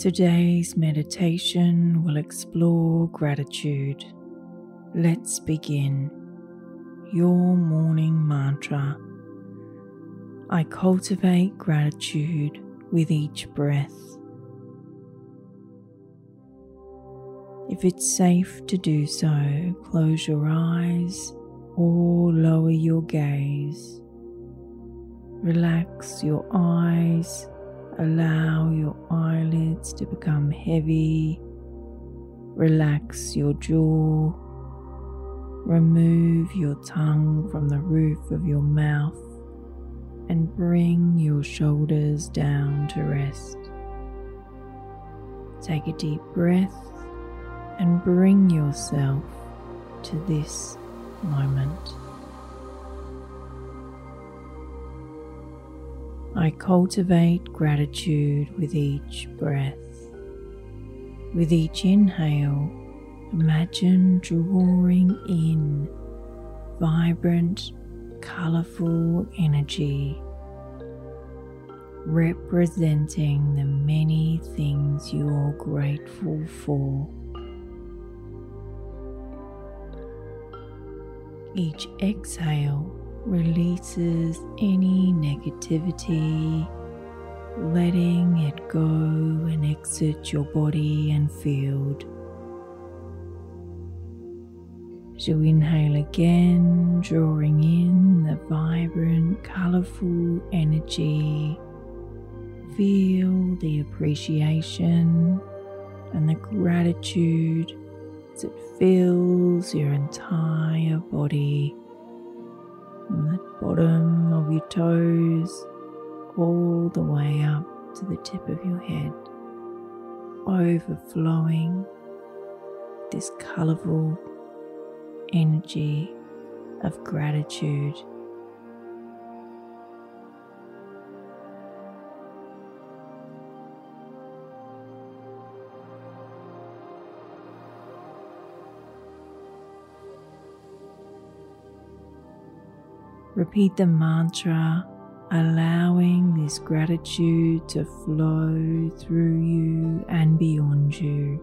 Today's meditation will explore gratitude. Let's begin. Your morning mantra. I cultivate gratitude with each breath. If it's safe to do so, close your eyes or lower your gaze. Relax your eyes, allow your eyelids to become heavy. Relax your jaw. Remove your tongue from the roof of your mouth and bring your shoulders down to rest. Take a deep breath and bring yourself to this moment. I cultivate gratitude with each breath. With each inhale, imagine drawing in vibrant, colorful energy representing the many things you're grateful for. Each exhale releases any negativity, letting it go and exit your body and field. As you inhale again, drawing in the vibrant, colorful energy, feel the appreciation and the gratitude as it fills your entire body from the bottom of your toes all the way up to the tip of your head, overflowing this colorful energy of gratitude. Repeat the mantra, allowing this gratitude to flow through you and beyond you.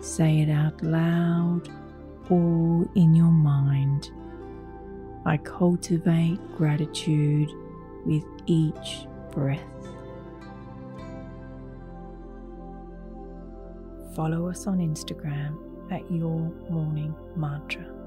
Say it out loud or in your mind. I cultivate gratitude with each breath. Follow us on Instagram at Your Morning Mantra.